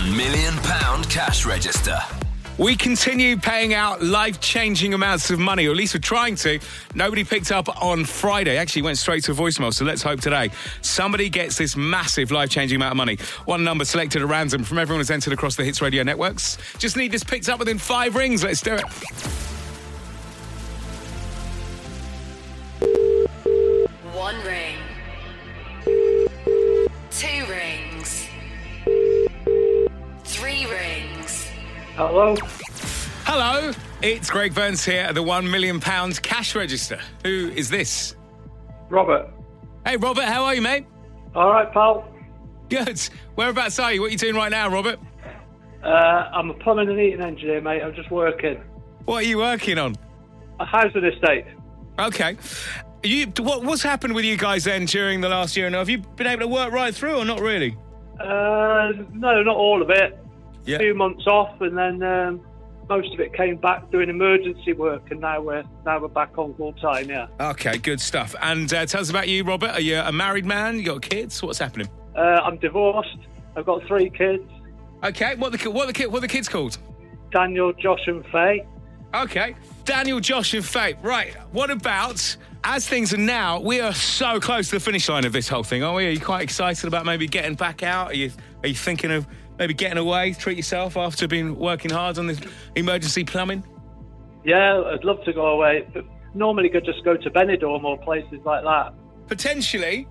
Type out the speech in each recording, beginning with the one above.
£1 million cash register. We continue paying out life changing amounts of money, or at least we're trying to. Nobody picked up on Friday, actually went straight to voicemail, so let's hope today somebody gets this massive life changing amount of money. One number selected at random from everyone who's entered across the Hits Radio networks. Just need this picked up within five rings. Let's do it. Hello? Hello, it's Greg Burns here at the £1 million cash register. Who is this? Robert. Hey, Robert, how are you, mate? All right, pal. Good. Whereabouts are you? What are you doing right now, Robert? Uh, I'm a plumbing and heating engineer, mate. I'm just working. What are you working on? A housing estate. Okay. You, what, what's happened with you guys then during the last year and a half? Have you been able to work right through or not really? Uh, no, not all of it. Yeah. A few months off, and then um, most of it came back doing emergency work, and now we're now we're back on full time. Yeah. Okay, good stuff. And uh, tell us about you, Robert. Are you a married man? You got kids? What's happening? Uh, I'm divorced. I've got three kids: Okay, what the what the what are the kids called? Daniel, Josh, and Faye. Okay, Daniel, Josh, and Faith. Right. What about as things are now? We are so close to the finish line of this whole thing, aren't we? Are you quite excited about maybe getting back out? Are you are you thinking of maybe getting away, treat yourself after being working hard on this emergency plumbing? Yeah, I'd love to go away, but normally could just go to Benidorm or places like that. potentially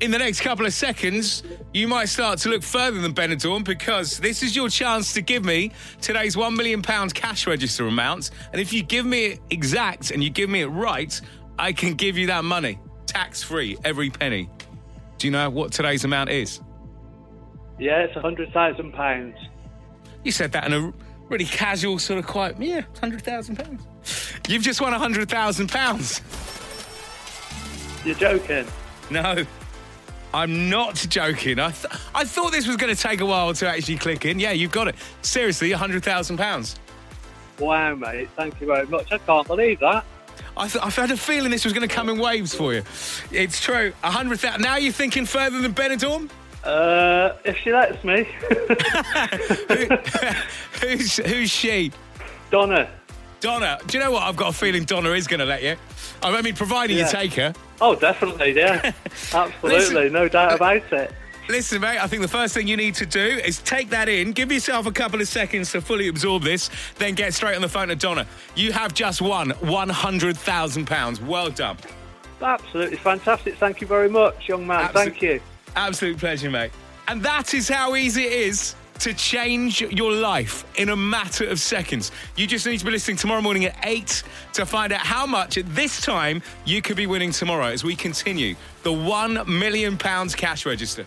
in the next couple of seconds, you might start to look further than Benidorm because this is your chance to give me today's £1 million cash register amount. And if you give me it exact and you give me it right, I can give you that money tax free, every penny. Do you know what today's amount is? Yeah, it's a hundred thousand pounds. You said that in a really casual, sort of quiet, yeah, £100,000. You've just won £100,000. You're joking? No, I'm not joking. I, th- I thought this was going to take a while to actually click in. Yeah, you've got it. Seriously, £100,000. Wow, mate. Thank you very much. I can't believe that. I th- I've had a feeling this was going to come in waves for you. It's true. 100,000. Now you're thinking further than Benidorm? Uh, if she lets me. who's, who's she? Donna. Donna. Do you know what? I've got a feeling Donna is going to let you. I mean, providing you take her. Oh, definitely, yeah. Absolutely, Listen- no doubt about it. Listen, mate, I think the first thing you need to do is take that in, give yourself a couple of seconds to fully absorb this, then get straight on the phone to Donna. You have just won £100,000. Well done. Absolutely fantastic. Thank you very much, young man. Absolute- Thank you. Absolute pleasure, mate. And that is how easy it is to change your life in a matter of seconds. You just need to be listening tomorrow morning at 8 to find out how much at this time you could be winning tomorrow as we continue the £1 million cash register.